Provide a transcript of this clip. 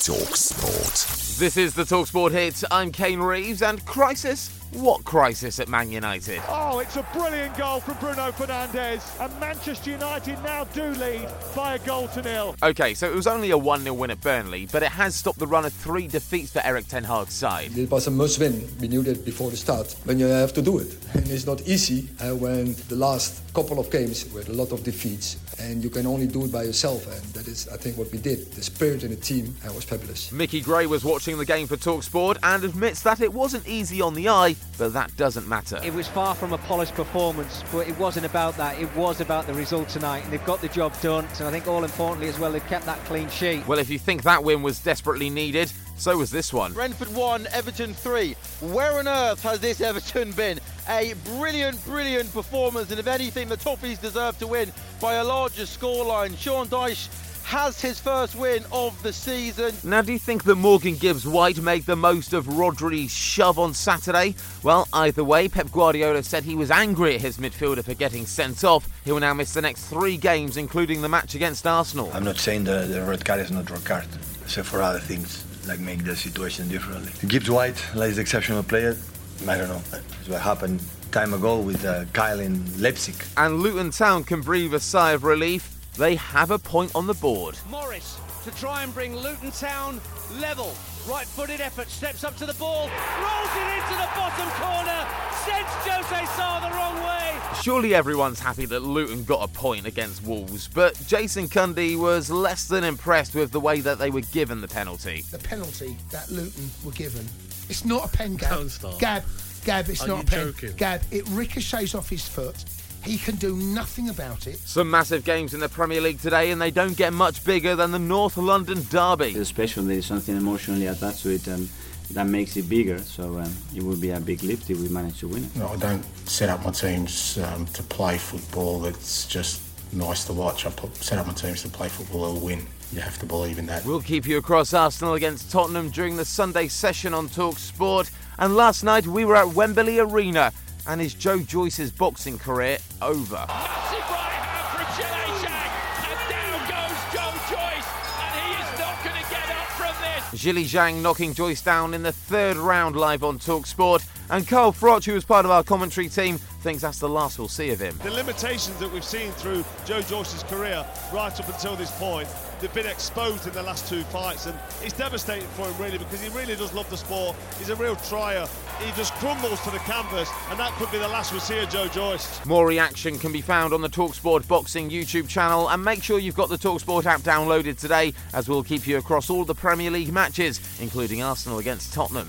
Talk Sport. This is the Talksport hit. I'm Kane Reeves, and crisis? What crisis at Man United? Oh, it's a brilliant goal from Bruno Fernandes, and Manchester United now do lead by a goal to nil. Okay, so it was only a 1 0 win at Burnley, but it has stopped the run of three defeats for Erik Ten Hag's side. It was a must win. We knew that before the start. When you have to do it. And it's not easy uh, when the last couple of games with a lot of defeats and you can only do it by yourself. And that is, I think, what we did. The spirit in the team uh, was fabulous. Mickey Gray was watching the game for Talksport and admits that it wasn't easy on the eye, but that doesn't matter. It was far from a polished performance, but it wasn't about that. It was about the result tonight, and they've got the job done. And I think, all importantly as well, they've kept that clean sheet. Well, if you think that win was desperately needed, so was this one. Brentford 1, Everton 3. Where on earth has this Everton been? A brilliant, brilliant performance, and if anything, the Toffees deserve to win by a larger scoreline. Sean Dyche has his first win of the season. Now, do you think that Morgan Gibbs White made the most of Rodri's shove on Saturday? Well, either way, Pep Guardiola said he was angry at his midfielder for getting sent off. He will now miss the next three games, including the match against Arsenal. I'm not saying the, the red card is not red card, except for other things like make the situation differently. Gibbs White, like the exceptional player, I don't know. It's what happened time ago with uh, Kyle in Leipzig. And Luton Town can breathe a sigh of relief. They have a point on the board. Morris to try and bring Luton Town level. Right footed effort, steps up to the ball, rolls it into the bottom corner, sends Jose Sa the wrong way. Surely everyone's happy that Luton got a point against Wolves, but Jason Cundy was less than impressed with the way that they were given the penalty. The penalty that Luton were given. It's not a pen, Gab. Don't start. Gab, Gab, it's Are not you a pen. joking? Gab, it ricochets off his foot. He can do nothing about it. Some massive games in the Premier League today, and they don't get much bigger than the North London Derby. Especially there's something emotionally attached to it um, that makes it bigger. So um, it would be a big lift if we manage to win it. No, I don't set up my teams um, to play football that's just nice to watch. I put, set up my teams to play football or win. You have to believe in that. We'll keep you across Arsenal against Tottenham during the Sunday session on Talk Sport. And last night we were at Wembley Arena. And is Joe Joyce's boxing career over? Massive right hand from Zhilei Zhang, and down goes Joe Joyce, and he is not going to get up from this. Zhilei Zhang knocking Joyce down in the third round live on Talk Sport. And Carl Froch, who was part of our commentary team, thinks that's the last we'll see of him. The limitations that we've seen through Joe Joyce's career right up until this point, they've been exposed in the last two fights, and it's devastating for him really because he really does love the sport. He's a real trier. He just crumbles to the canvas, and that could be the last we see of Joe Joyce. More reaction can be found on the Talksport Boxing YouTube channel, and make sure you've got the Talksport app downloaded today, as we'll keep you across all the Premier League matches, including Arsenal against Tottenham.